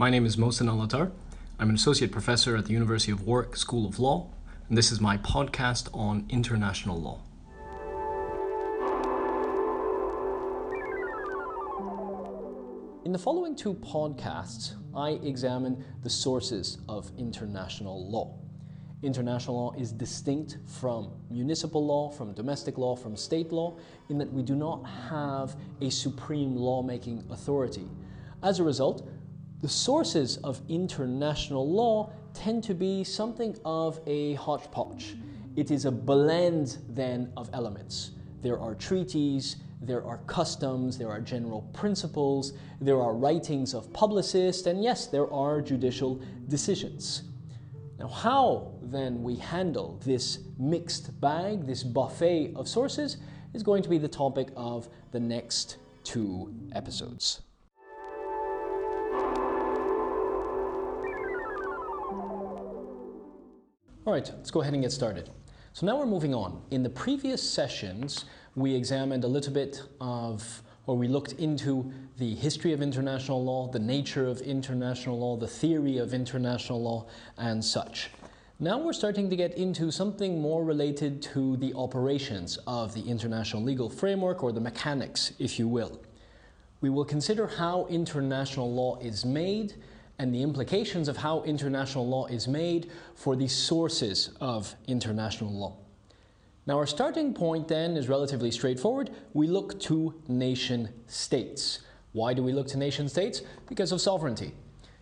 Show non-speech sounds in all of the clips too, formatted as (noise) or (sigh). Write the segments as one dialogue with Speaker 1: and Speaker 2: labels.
Speaker 1: My name is Mohsen al Attar. I'm an associate professor at the University of Warwick School of Law, and this is my podcast on international law. In the following two podcasts, I examine the sources of international law. International law is distinct from municipal law, from domestic law, from state law, in that we do not have a supreme lawmaking authority. As a result, the sources of international law tend to be something of a hodgepodge. It is a blend then of elements. There are treaties, there are customs, there are general principles, there are writings of publicists, and yes, there are judicial decisions. Now, how then we handle this mixed bag, this buffet of sources, is going to be the topic of the next two episodes. All right, let's go ahead and get started. So now we're moving on. In the previous sessions, we examined a little bit of, or we looked into the history of international law, the nature of international law, the theory of international law, and such. Now we're starting to get into something more related to the operations of the international legal framework, or the mechanics, if you will. We will consider how international law is made and the implications of how international law is made for the sources of international law. Now, our starting point then is relatively straightforward. We look to nation states. Why do we look to nation states? Because of sovereignty.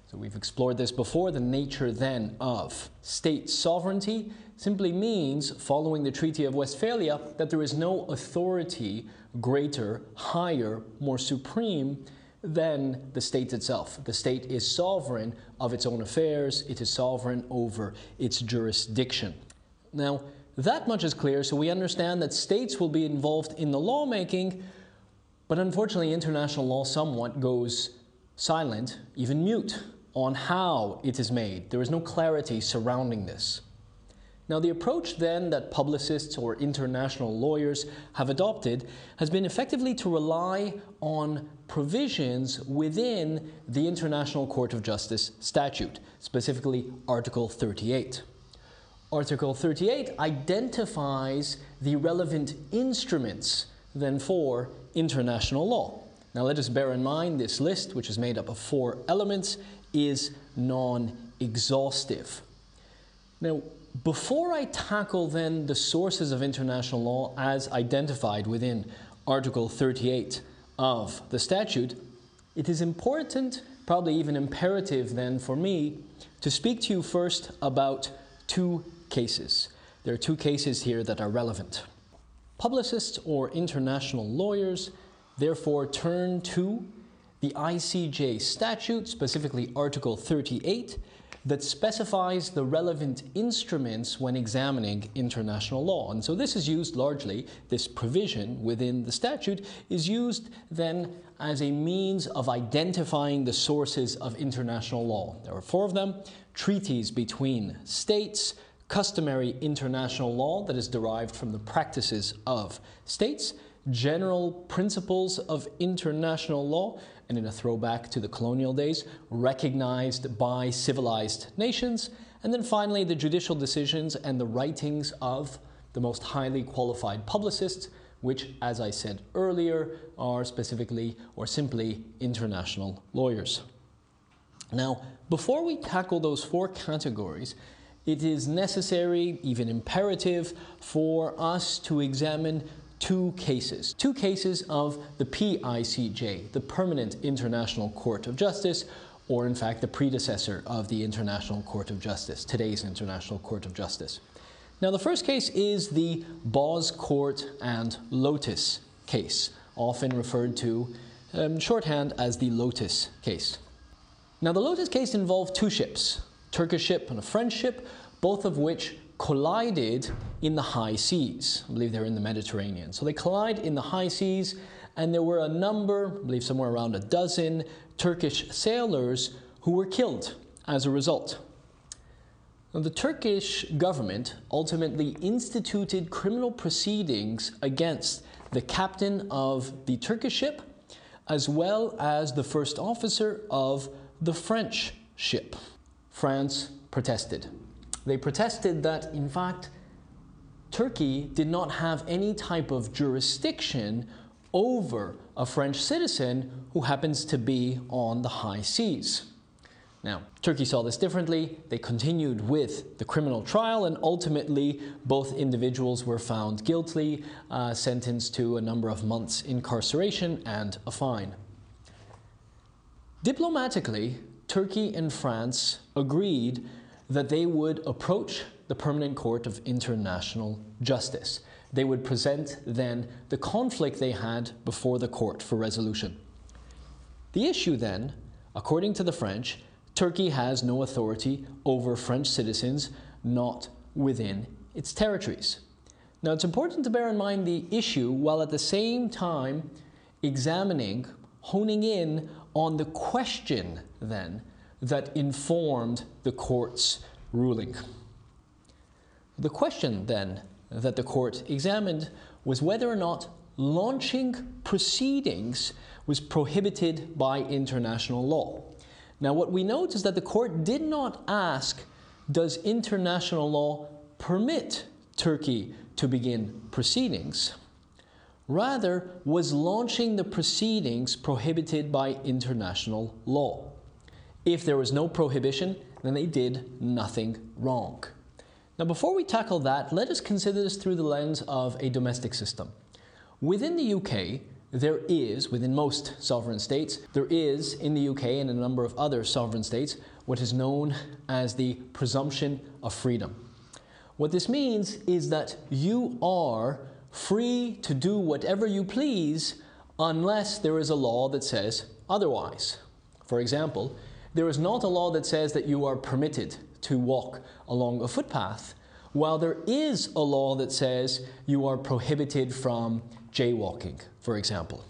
Speaker 1: So, we've explored this before. The nature then of state sovereignty simply means, following the Treaty of Westphalia, that there is no authority greater, higher, more supreme than the state itself. The state is sovereign of its own affairs, it is sovereign over its jurisdiction. Now, that much is clear, so we understand that states will be involved in the lawmaking, but unfortunately, international law somewhat goes silent, even mute, on how it is made. There is no clarity surrounding this. Now, the approach then that publicists or international lawyers have adopted has been effectively to rely on provisions within the International Court of Justice statute, specifically Article 38. Article 38 identifies the relevant instruments then for international law. Now let us bear in mind this list, which is made up of four elements, is non exhaustive. Now, before I tackle then the sources of international law as identified within Article 38 of the statute, it is important, probably even imperative then for me, to speak to you first about two cases. There are two cases here that are relevant. Publicists or international lawyers therefore turn to the ICJ statute, specifically Article 38, that specifies the relevant instruments when examining international law. And so this is used largely, this provision within the statute is used then as a means of identifying the sources of international law. There are four of them treaties between states, customary international law that is derived from the practices of states, general principles of international law, and in a throwback to the colonial days, recognized by civilized nations, and then finally the judicial decisions and the writings of the most highly qualified publicists, which, as I said earlier, are specifically or simply international lawyers. Now, before we tackle those four categories, it is necessary, even imperative, for us to examine two cases. Two cases of the PICJ, the Permanent International Court of Justice, or in fact the predecessor of the International Court of Justice, today's International Court of Justice. Now, the first case is the Boz-Kourt and Lotus case, often referred to um, shorthand as the Lotus case. Now, the Lotus case involved two ships, Turkish ship and a French ship, both of which collided in the high seas. I believe they're in the Mediterranean. So they collide in the high seas, and there were a number, I believe somewhere around a dozen, Turkish sailors who were killed as a result. Now, the Turkish government ultimately instituted criminal proceedings against the captain of the Turkish ship, as well as the first officer of the French ship. France protested. They protested that, in fact, Turkey did not have any type of jurisdiction over a French citizen who happens to be on the high seas. Now, Turkey saw this differently. They continued with the criminal trial, and ultimately, both individuals were found guilty, uh, sentenced to a number of months' incarceration and a fine. Diplomatically, Turkey and France agreed that they would approach the Permanent Court of International Justice. They would present then the conflict they had before the court for resolution. The issue then, according to the French, Turkey has no authority over French citizens not within its territories. Now, it's important to bear in mind the issue while at the same time examining, honing in on the question then that informed the court's ruling. The question then that the court examined was whether or not launching proceedings was prohibited by international law. Now, what we note is that the court did not ask, does international law permit Turkey to begin proceedings? Rather, was launching the proceedings prohibited by international law? If there was no prohibition, then they did nothing wrong. Now, before we tackle that, let us consider this through the lens of a domestic system. Within the UK, there is, within most sovereign states, there is in the UK and a number of other sovereign states, what is known as the presumption of freedom. What this means is that you are free to do whatever you please unless there is a law that says otherwise. For example, there is not a law that says that you are permitted to walk along a footpath, while there is a law that says you are prohibited from jaywalking, for example.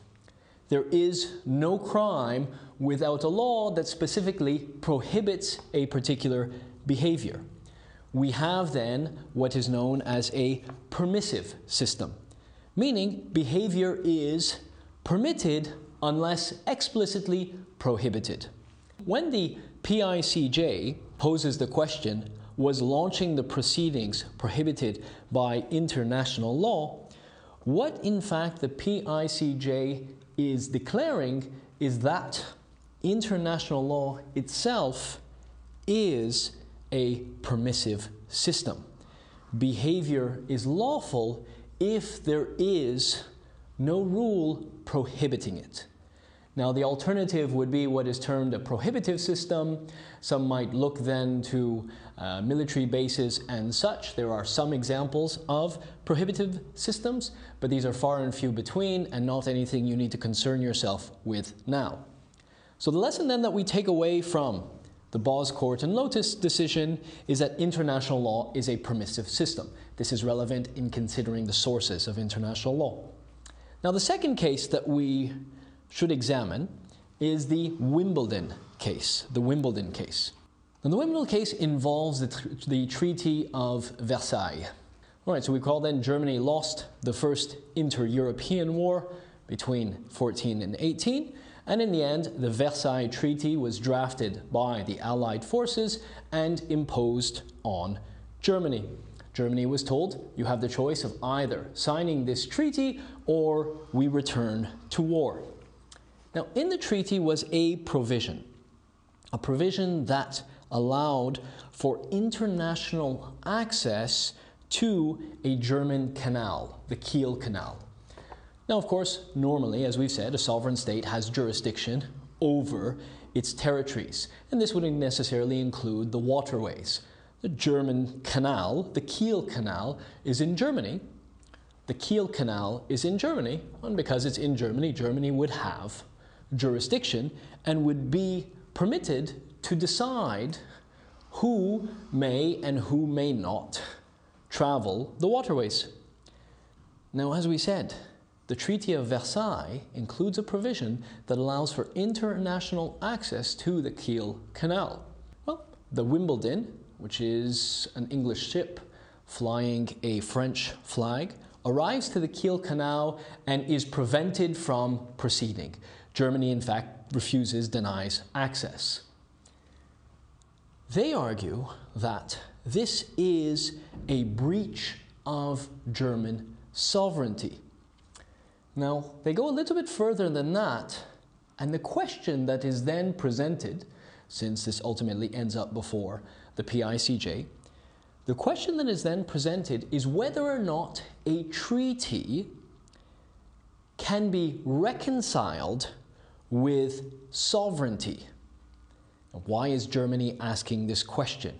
Speaker 1: There is no crime without a law that specifically prohibits a particular behavior. We have then what is known as a permissive system, meaning behavior is permitted unless explicitly prohibited. When the PICJ poses the question was launching the proceedings prohibited by international law, what, in fact, the PICJ is declaring is that international law itself is a permissive system. Behavior is lawful if there is no rule prohibiting it. Now, the alternative would be what is termed a prohibitive system. Some might look then to uh, military bases and such. There are some examples of prohibitive systems, but these are far and few between and not anything you need to concern yourself with now. So, the lesson then that we take away from the Boz-Kourt and Lotus decision is that international law is a permissive system. This is relevant in considering the sources of international law. Now, the second case that we should examine is the Wimbledon case, the Wimbledon case. And the Wimbledon case involves the, the Treaty of Versailles. All right, so we call then Germany lost the first inter European war between 14 and 18. And in the end, the Versailles Treaty was drafted by the Allied forces and imposed on Germany. Germany was told, you have the choice of either signing this treaty or we return to war. Now, in the treaty was a provision, a provision that allowed for international access to a German canal, the Kiel Canal. Now, of course, normally, as we've said, a sovereign state has jurisdiction over its territories, and this wouldn't necessarily include the waterways. The German canal, the Kiel Canal, is in Germany. The Kiel Canal is in Germany, and because it's in Germany, Germany would have jurisdiction and would be permitted to decide who may and who may not travel the waterways. Now, as we said, the Treaty of Versailles includes a provision that allows for international access to the Kiel Canal. Well, the Wimbledon, which is an English ship flying a French flag, arrives to the Kiel Canal and is prevented from proceeding. Germany, in fact, refuses, denies access. They argue that this is a breach of German sovereignty. Now, they go a little bit further than that, and the question that is then presented, since this ultimately ends up before the PICJ, the question that is then presented is whether or not a treaty can be reconciled with sovereignty. Why is Germany asking this question?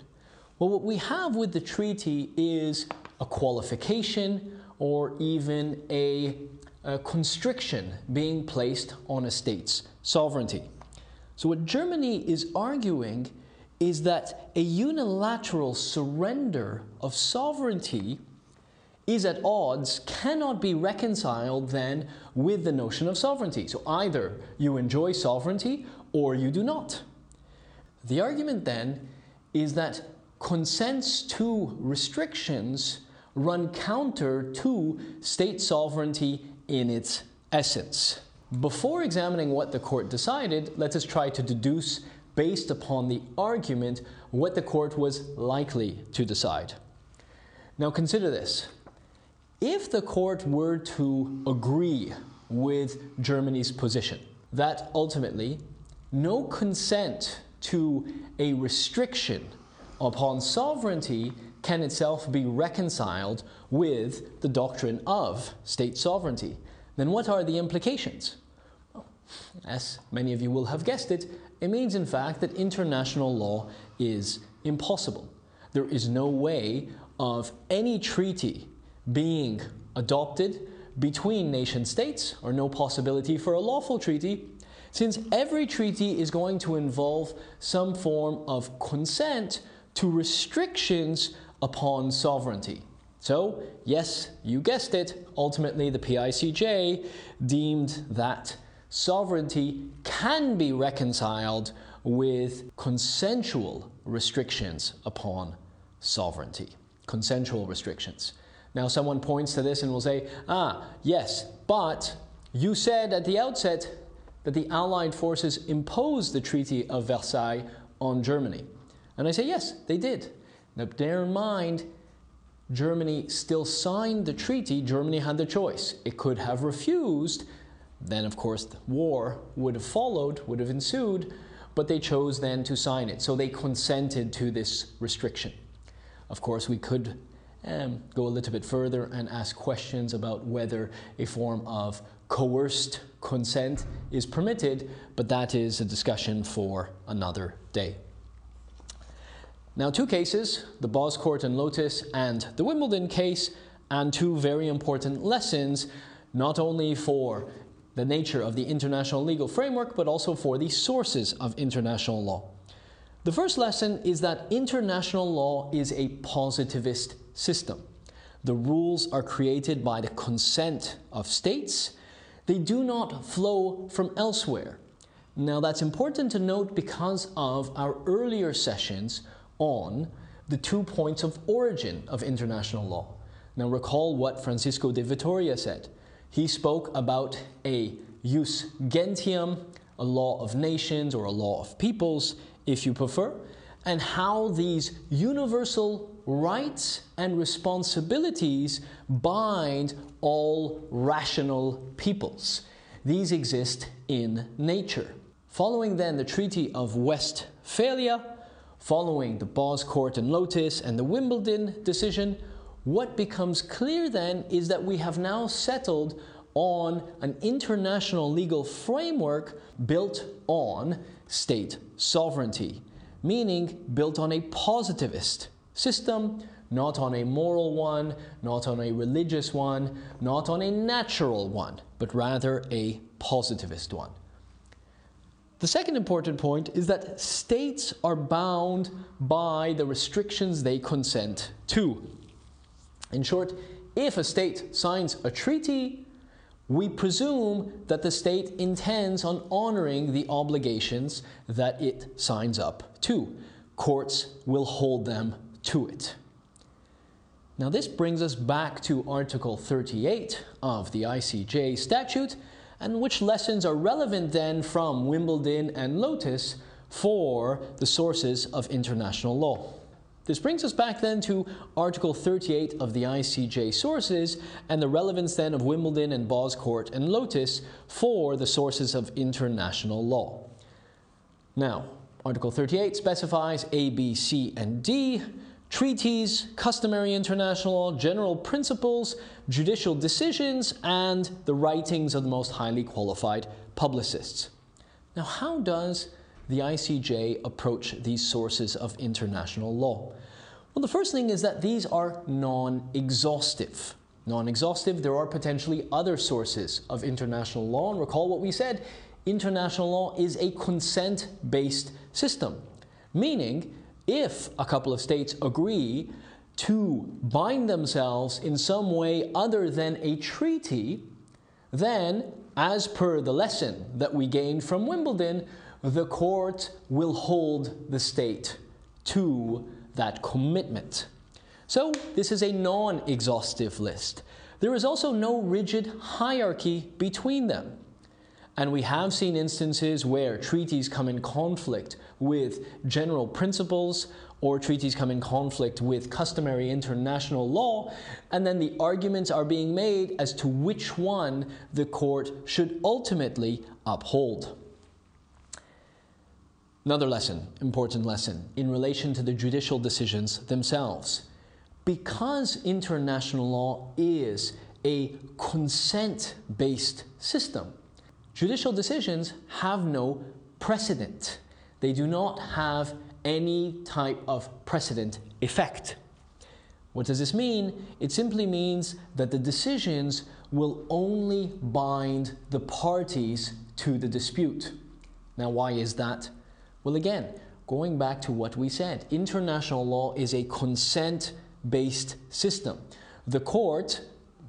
Speaker 1: Well, what we have with the treaty is a qualification or even a, a, constriction being placed on a state's sovereignty. So, what Germany is arguing is that a unilateral surrender of sovereignty is at odds, cannot be reconciled then with the notion of sovereignty. So either you enjoy sovereignty or you do not. The argument then is that consents to restrictions run counter to state sovereignty in its essence. Before examining what the court decided, let us try to deduce, based upon the argument, what the court was likely to decide. Now consider this. If the court were to agree with Germany's position that ultimately no consent to a restriction upon sovereignty can itself be reconciled with the doctrine of state sovereignty, then what are the implications? As many of you will have guessed it, it means in fact that international law is impossible. There is no way of any treaty being adopted between nation states, or no possibility for a lawful treaty, since every treaty is going to involve some form of consent to restrictions upon sovereignty. So, yes, you guessed it, ultimately the PICJ deemed that sovereignty can be reconciled with consensual restrictions upon sovereignty. Consensual restrictions. Now, someone points to this and will say, ah, yes, but you said at the outset that the Allied forces imposed the Treaty of Versailles on Germany. And I say, yes, they did. Now, bear in mind, Germany still signed the treaty. Germany had the choice. It could have refused. Then, of course, the war would have followed, would have ensued, but they chose then to sign it. So they consented to this restriction. Of course, we could um, go a little bit further and ask questions about whether a form of coerced consent is permitted, but that is a discussion for another day. Now, two cases, the Boz-Kourt and Lotus and the Wimbledon case, and two very important lessons, not only for the nature of the international legal framework, but also for the sources of international law. The first lesson is that international law is a positivist system. The rules are created by the consent of states. They do not flow from elsewhere. Now, that's important to note because of our earlier sessions on the two points of origin of international law. Now, recall what Francisco de Vitoria said. He spoke about a jus gentium, a law of nations or a law of peoples, if you prefer, and how these universal rights and responsibilities bind all rational peoples. These exist in nature. Following then the Treaty of Westphalia, following the Boz-Kourt and Lotus and the Wimbledon decision, what becomes clear then is that we have now settled on an international legal framework built on state sovereignty, meaning built on a positivist system, not on a moral one, not on a religious one, not on a natural one, but rather a positivist one. The second important point is that states are bound by the restrictions they consent to. In short, if a state signs a treaty, we presume that the state intends on honoring the obligations that it signs up to. Courts will hold them to it. Now, this brings us back to Article 38 of the ICJ statute, and which lessons are relevant then from Wimbledon and Lotus for the sources of international law. This brings us back then to Article 38 of the ICJ sources and the relevance then of Wimbledon and Boz-Kourt and Lotus for the sources of international law. Now, Article 38 specifies A, B, C, and D treaties, customary international law, general principles, judicial decisions, and the writings of the most highly qualified publicists. Now, how does the ICJ approach these sources of international law? Well, the first thing is that these are non exhaustive. Non exhaustive, there are potentially other sources of international law. And recall what we said international law is a consent based system, meaning if a couple of states agree to bind themselves in some way other than a treaty, then, as per the lesson that we gained from Wimbledon, the court will hold the state to that commitment. So, this is a non exhaustive list. There is also no rigid hierarchy between them. And we have seen instances where treaties come in conflict with general principles or treaties come in conflict with customary international law, and then the arguments are being made as to which one the court should ultimately uphold. Another lesson, important lesson, in relation to the judicial decisions themselves. Because international law is a consent based system, Judicial decisions have no precedent. They do not have any type of precedent effect. What does this mean? It simply means that the decisions will only bind the parties to the dispute. Now, why is that? Well, again, going back to what we said, international law is a consent based system. The court,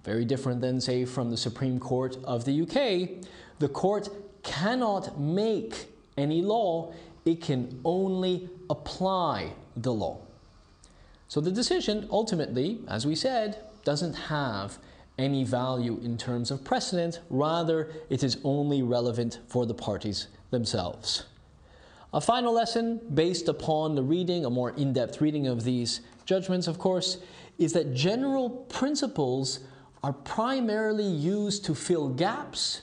Speaker 1: very different than, say, from the Supreme Court of the UK, the court cannot make any law, it can only apply the law. So the decision ultimately, as we said, doesn't have any value in terms of precedent, rather, it is only relevant for the parties themselves. A final lesson, based upon the reading, a more in depth reading of these judgments, of course, is that general principles are primarily used to fill gaps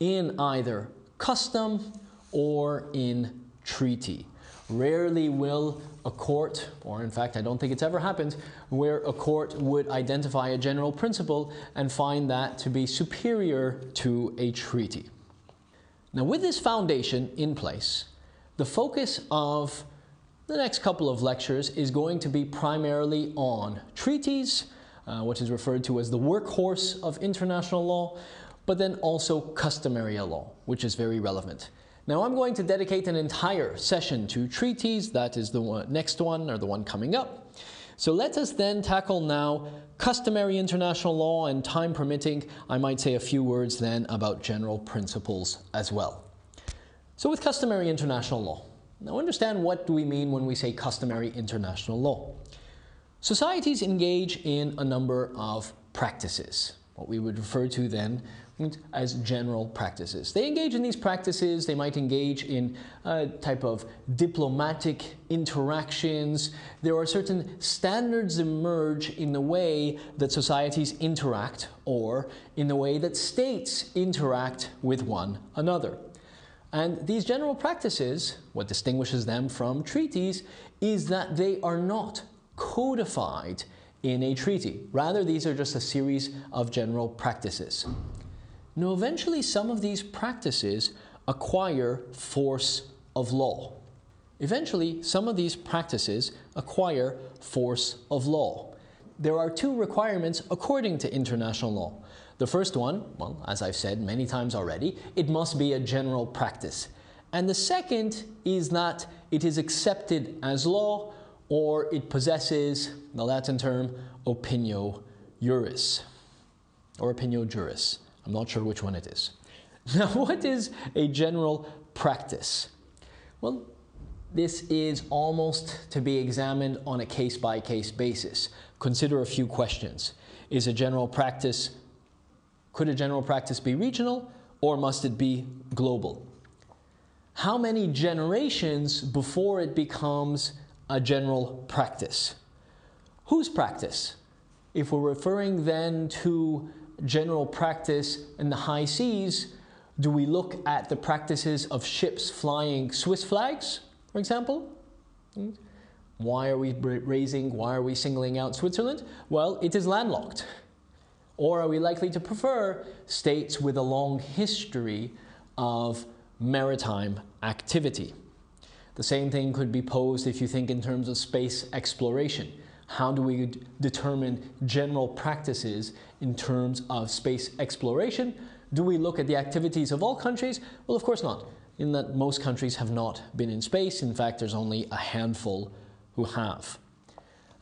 Speaker 1: in either custom or in treaty. Rarely will a court, or in fact, I don't think it's ever happened, where a court would identify a general principle and find that to be superior to a treaty. Now, with this foundation in place, the focus of the next couple of lectures is going to be primarily on treaties, uh, which is referred to as the workhorse of international law, but then also customary law, which is very relevant. Now I'm going to dedicate an entire session to treaties. That is the one, next one or the one coming up. So let us then tackle now customary international law and time permitting, I might say a few words then about general principles as well. So with customary international law, now understand what do we mean when we say customary international law. Societies engage in a number of practices, what we would refer to then as general practices. They engage in these practices, they might engage in a type of diplomatic interactions. There are certain standards emerge in the way that societies interact or in the way that states interact with one another. And these general practices, what distinguishes them from treaties, is that they are not codified in a treaty. Rather, these are just a series of general practices. Now, eventually, some of these practices acquire force of law. Eventually, some of these practices acquire force of law. There are two requirements according to international law. The first one, well, as I've said many times already, it must be a general practice. And the second is that it is accepted as law or it possesses the Latin term opinio juris or opinio juris. I'm not sure which one it is. (laughs) Now, what is a general practice? Well, this is almost to be examined on a case by case basis. Consider a few questions. Is a general practice, could a general practice be regional or must it be global? how many generations before it becomes a general practice? Whose practice? If we're referring then to general practice in the high seas, do we look at the practices of ships flying Swiss flags, for example? Why are we raising, why are we singling out Switzerland? Well, it is landlocked. Or are we likely to prefer states with a long history of maritime activity? The same thing could be posed if you think in terms of space exploration. How do we determine general practices in terms of space exploration? Do we look at the activities of all countries? Well, of course not, in that most countries have not been in space. In fact, there's only a handful who have.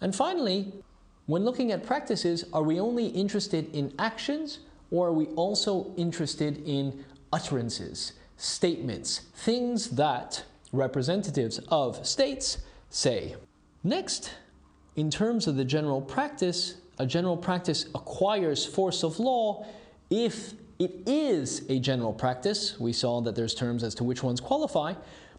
Speaker 1: And finally, when looking at practices, are we only interested in actions or are we also interested in utterances, statements, things that representatives of states say? Next, in terms of the general practice, a general practice acquires force of law if it is a general practice. We saw that there's terms as to which ones qualify,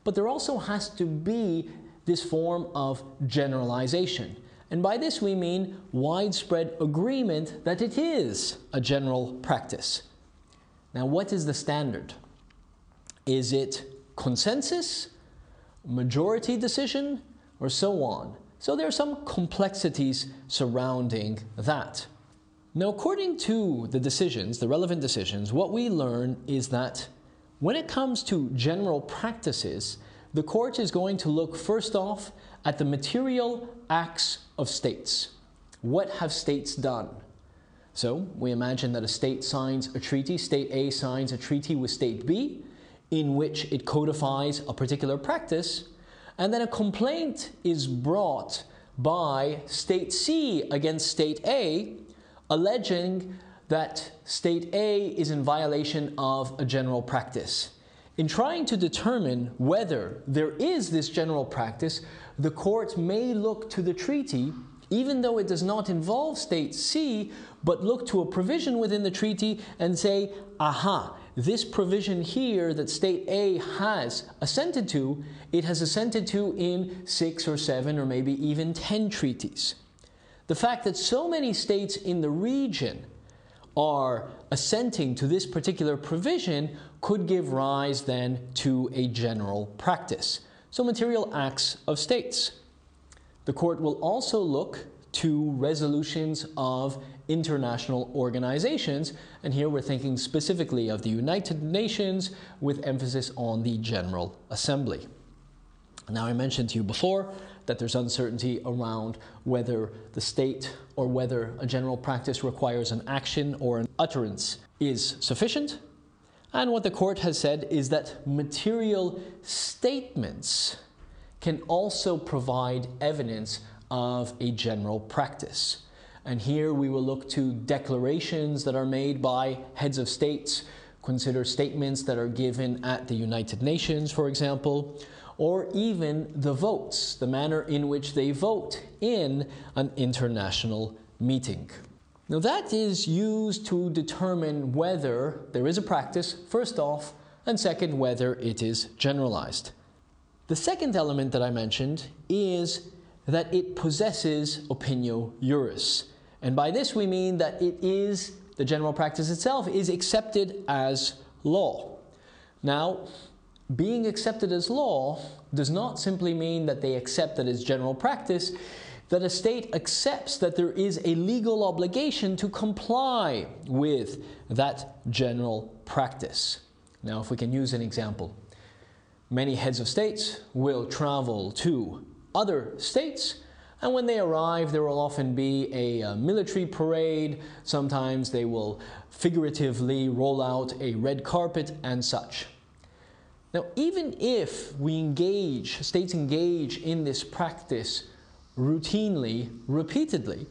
Speaker 1: but there also has to be this form of generalization. And by this we mean widespread agreement that it is a general practice. Now, what is the standard? Is it consensus, majority decision, or so on? So there are some complexities surrounding that. Now, according to the decisions, the relevant decisions, what we learn is that when it comes to general practices, the court is going to look first off at the material acts of states. What have states done? So we imagine that a state signs a treaty, state A signs a treaty with state B, in which it codifies a particular practice, and then a complaint is brought by State C against State A, alleging that State A is in violation of a general practice. In trying to determine whether there is this general practice, the court may look to the treaty, even though it does not involve State C, but look to a provision within the treaty and say, aha, this provision here that state A has assented to, it has assented to in six or seven or maybe even ten treaties. The fact that so many states in the region are assenting to this particular provision could give rise then to a general practice. So, material acts of states. The court will also look to resolutions of international organizations. And here we're thinking specifically of the United Nations with emphasis on the General Assembly. Now, I mentioned to you before that there's uncertainty around whether the state or whether a general practice requires an action or an utterance is sufficient. And what the court has said is that material statements can also provide evidence of a general practice. And here we will look to declarations that are made by heads of states, consider statements that are given at the United Nations, for example, or even the votes, the manner in which they vote in an international meeting. Now, that is used to determine whether there is a practice, first off, and second, whether it is generalized. The second element that I mentioned is that it possesses opinio juris. And by this we mean that it is, the general practice itself is accepted as law. Now, being accepted as law does not simply mean that they accept that as general practice, that a state accepts that there is a legal obligation to comply with that general practice. Now, if we can use an example, many heads of states will travel to other states and when they arrive, there will often be a, a, military parade. Sometimes they will figuratively roll out a red carpet and such. Now, even if we engage, states engage in this practice routinely, repeatedly,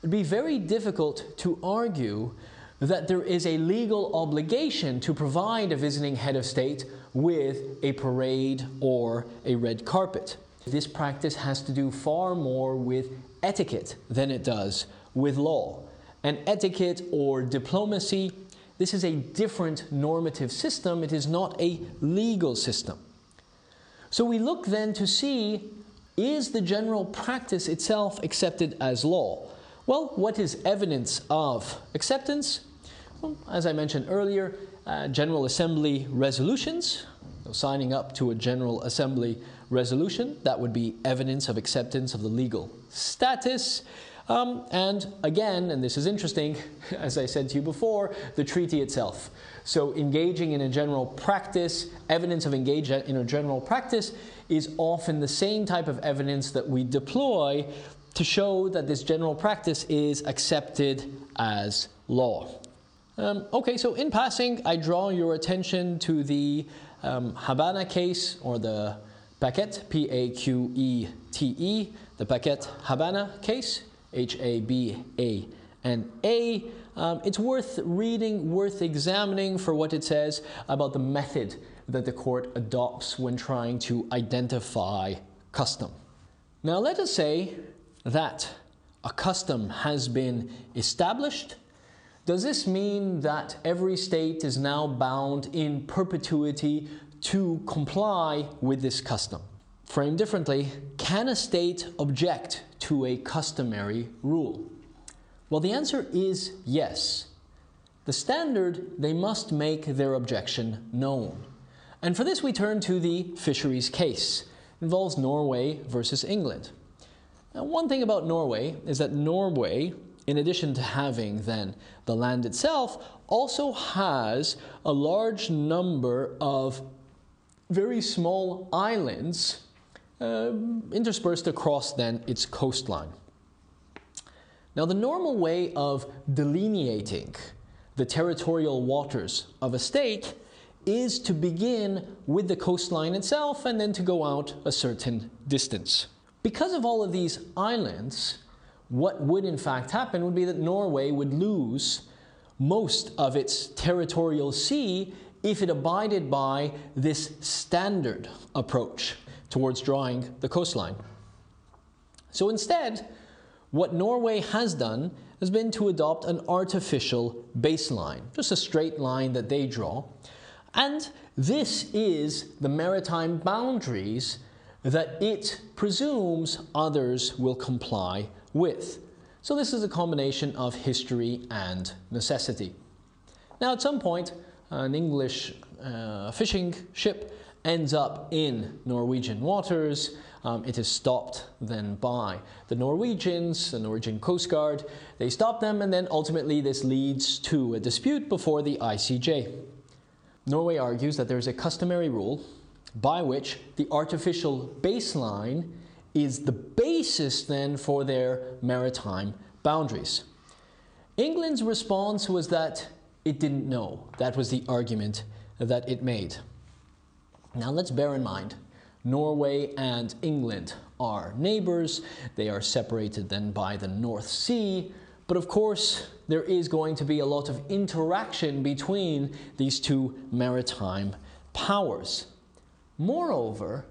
Speaker 1: it'd be very difficult to argue that there is a legal obligation to provide a visiting head of state with a parade or a red carpet. This practice has to do far more with etiquette than it does with law. And etiquette or diplomacy, This is a different normative system, it is not a legal system. So we look then to see is the general practice itself accepted as law? Well, what is evidence of acceptance? Well, as I mentioned earlier, uh, General Assembly resolutions, so signing up to a General Assembly resolution, that would be evidence of acceptance of the legal status. Um, and again, and this is interesting, (laughs) as I said to you before, the treaty itself. So, engaging in a general practice, evidence of engagement in a general practice is often the same type of evidence that we deploy to show that this general practice is accepted as law. Um, okay, so in passing, I draw your attention to the um, Habana case or the Paquete, P A Q E T E, the Paquete Habana case, H A B A N A. Um, it's worth reading, worth examining for what it says about the method that the court adopts when trying to identify custom. Now, let us say that a custom has been established. Does this mean that every state is now bound in perpetuity to comply with this custom? Framed differently, can a state object to a customary rule? Well, the answer is yes. The standard, they must make their objection known. And for this, we turn to the fisheries case. It involves Norway versus England. Now, one thing about Norway is that Norway, in addition to having then the land itself, also has a large number of very small islands uh, interspersed across then its coastline. Now, the normal way of delineating the territorial waters of a state is to begin with the coastline itself and then to go out a certain distance. Because of all of these islands, what would in fact happen would be that Norway would lose most of its territorial sea if it abided by this standard approach towards drawing the coastline. So instead, what Norway has done has been to adopt an artificial baseline, just a straight line that they draw, and this is the maritime boundaries that it presumes others will comply with. So this is a combination of history and necessity. Now, at some point, an English uh, fishing ship ends up in Norwegian waters. Um, it is stopped then by the Norwegians, the Norwegian Coast Guard. They stop them, and then ultimately this leads to a dispute before the ICJ. Norway argues that there is a customary rule by which the artificial baseline is the basis then for their maritime boundaries. England's response was that it didn't know. That was the argument that it made. Now let's bear in mind Norway and England are neighbors. They are separated then by the North Sea. But of course, there is going to be a lot of interaction between these two maritime powers. Moreover,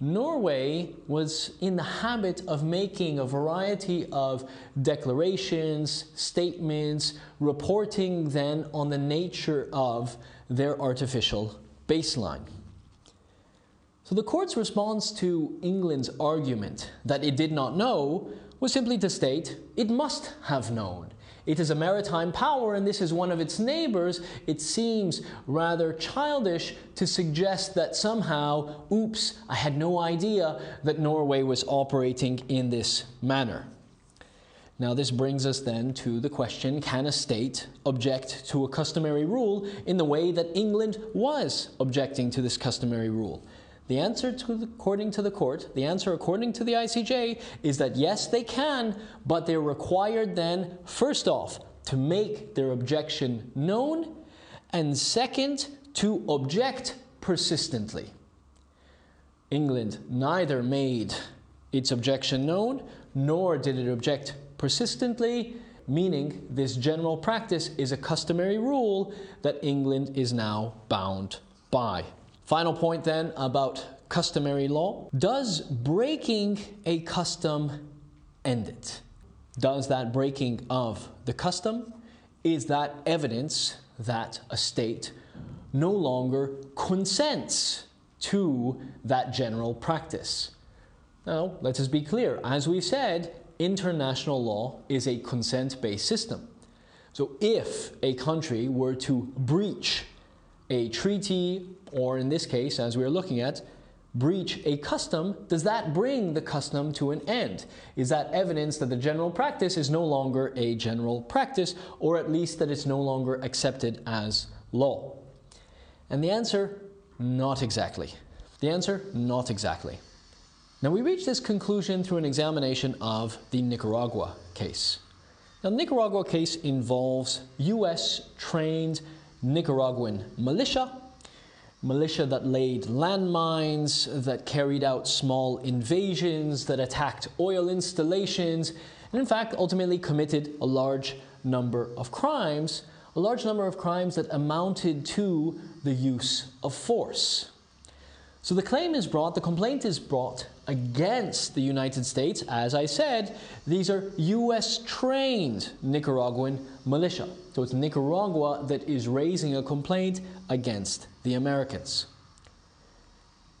Speaker 1: Norway was in the habit of making a variety of declarations, statements, reporting then on the nature of their artificial baseline. So the court's response to England's argument that it did not know was simply to state it must have known. It is a maritime power and this is one of its neighbors. It seems rather childish to suggest that somehow, oops, I had no idea that Norway was operating in this manner. Now, this brings us then to the question can a state object to a customary rule in the way that England was objecting to this customary rule? The answer, to the, according to the court, the answer according to the ICJ, is that yes, they can, but they're required then, first off, to make their objection known, and second, to object persistently. England neither made its objection known, nor did it object persistently, meaning this general practice is a customary rule that England is now bound by. Final point then about customary law. Does breaking a custom end it? Does that breaking of the custom, is that evidence that a state no longer consents to that general practice. Now, let us be clear. As we said, international law is a consent based system. So, if a country were to breach a treaty, or in this case, as we are looking at, breach a custom, does that bring the custom to an end? Is that evidence that the general practice is no longer a general practice, or at least that it's no longer accepted as law? And the answer, not exactly. The answer, not exactly. Now, we reach this conclusion through an examination of the Nicaragua case. Now, the Nicaragua case involves US trained Nicaraguan militia, militia that laid landmines, that carried out small invasions, that attacked oil installations, and in fact ultimately committed a large number of crimes, a large number of crimes that amounted to the use of force. So the claim is brought, the complaint is brought against the United States. As I said, these are US trained Nicaraguan militia. So it's Nicaragua that is raising a complaint against the Americans.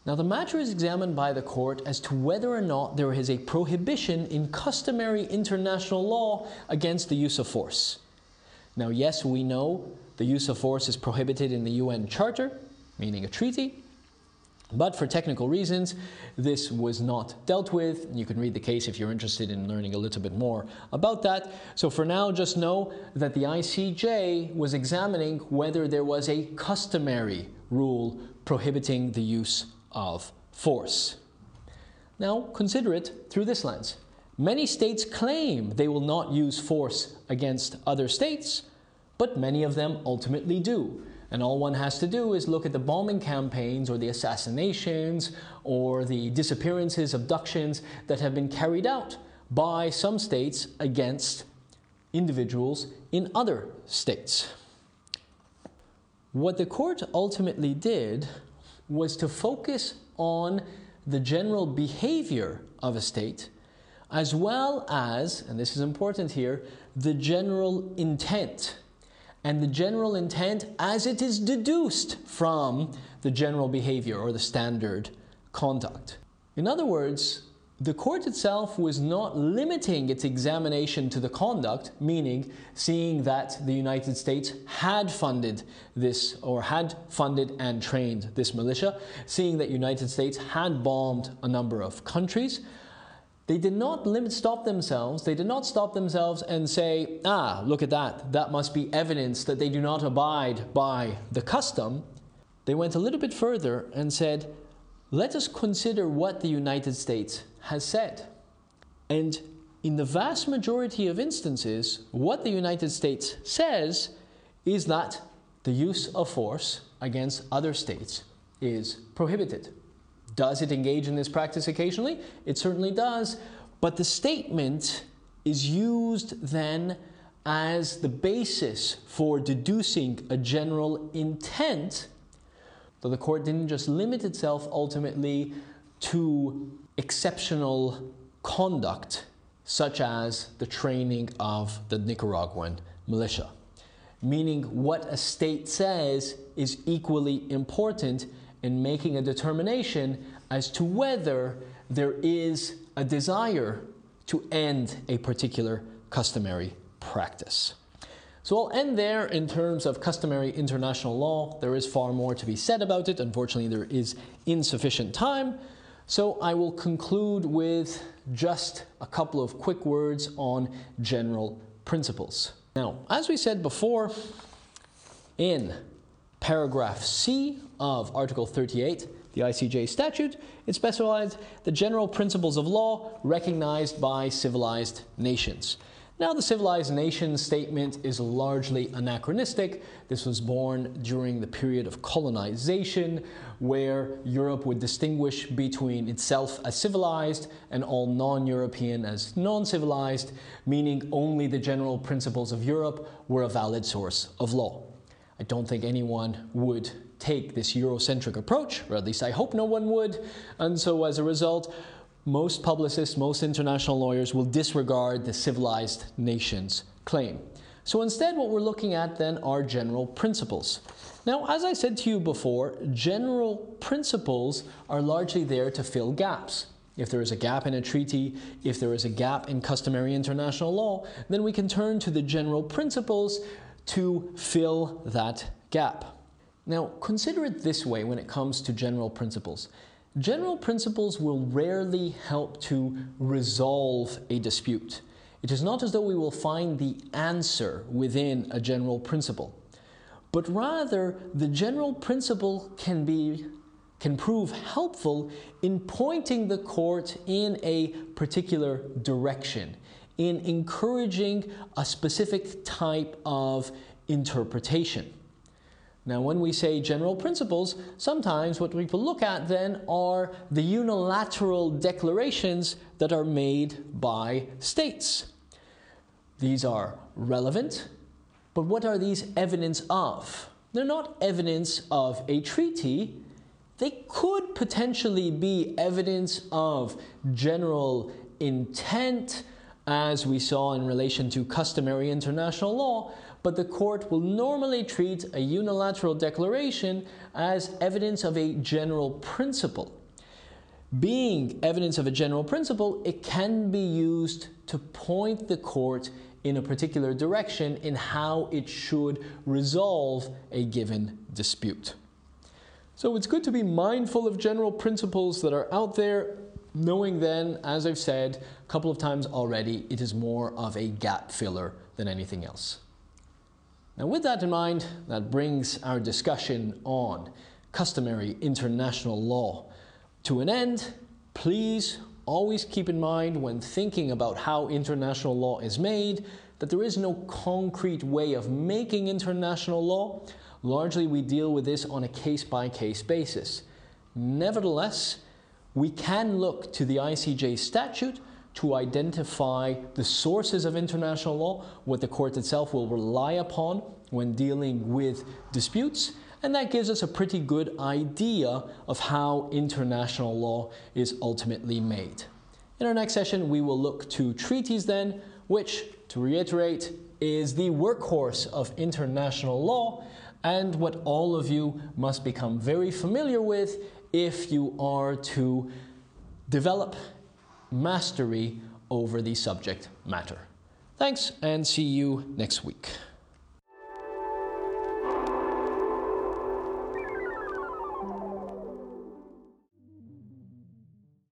Speaker 1: Now, the matter is examined by the court as to whether or not there is a prohibition in customary international law against the use of force. Now, yes, we know the use of force is prohibited in the UN Charter, meaning a treaty. But for technical reasons, this was not dealt with. You can read the case if you're interested in learning a little bit more about that. So for now, just know that the ICJ was examining whether there was a customary rule prohibiting the use of force. Now, consider it through this lens. Many states claim they will not use force against other states, but many of them ultimately do. And all one has to do is look at the bombing campaigns or the assassinations or the disappearances, abductions that have been carried out by some states against individuals in other states. What the court ultimately did was to focus on the general behavior of a state as well as, and this is important here, the general intent and the general intent as it is deduced from the general behavior or the standard conduct. In other words, the court itself was not limiting its examination to the conduct, meaning seeing that the United States had funded this or had funded and trained this militia, seeing that United States had bombed a number of countries, they did not limit, stop themselves. They did not stop themselves and say, ah, look at that. That must be evidence that they do not abide by the custom. They went a little bit further and said, let us consider what the United States has said. And in the vast majority of instances, what the United States says is that the use of force against other states is prohibited. Does it engage in this practice occasionally? It certainly does. But the statement is used then as the basis for deducing a general intent. So the court didn't just limit itself ultimately to exceptional conduct, such as the training of the Nicaraguan militia. Meaning, what a state says is equally important in making a determination as to whether there is a desire to end a particular customary practice. So I'll end there in terms of customary international law. There is far more to be said about it. Unfortunately, there is insufficient time. So I will conclude with just a couple of quick words on general principles. Now, as we said before, in paragraph C of Article 38, the ICJ statute, it specifies the general principles of law recognized by civilized nations. Now, the civilized nations statement is largely anachronistic. This was born during the period of colonization, where Europe would distinguish between itself as civilized and all non European as non civilized, meaning only the general principles of Europe were a valid source of law. I don't think anyone would take this Eurocentric approach, or at least I hope no one would. And so as a result, most publicists, most international lawyers will disregard the civilized nations claim. So instead, what we're looking at then are general principles. Now, as I said to you before, general principles are largely there to fill gaps. If there is a gap in a treaty, if there is a gap in customary international law, then we can turn to the general principles to fill that gap. Now, consider it this way when it comes to general principles. General principles will rarely help to resolve a dispute. It is not as though we will find the answer within a general principle, but rather the general principle can be can prove helpful in pointing the court in a particular direction, in encouraging a specific type of interpretation. Now, when we say general principles, sometimes what people look at then are the unilateral declarations that are made by states. These are relevant, but what are these evidence of? They're not evidence of a treaty, they could potentially be evidence of general intent, as we saw in relation to customary international law, but the court will normally treat a unilateral declaration as evidence of a general principle. Being evidence of a general principle, it can be used to point the court in a particular direction in how it should resolve a given dispute. So it's good to be mindful of general principles that are out there, knowing then, as I've said a couple of times already, it is more of a gap filler than anything else. Now, with that in mind, that brings our discussion on customary international law to an end. Please always keep in mind when thinking about how international law is made that there is no concrete way of making international law. Largely, we deal with this on a case by case basis. Nevertheless, we can look to the ICJ statute to identify the sources of international law, what the court itself will rely upon when dealing with disputes, and that gives us a pretty good idea of how international law is ultimately made. In our next session, we will look to treaties then, which, to reiterate, is the workhorse of international law and what all of you must become very familiar with if you are to develop mastery over the subject matter. Thanks and see you next week.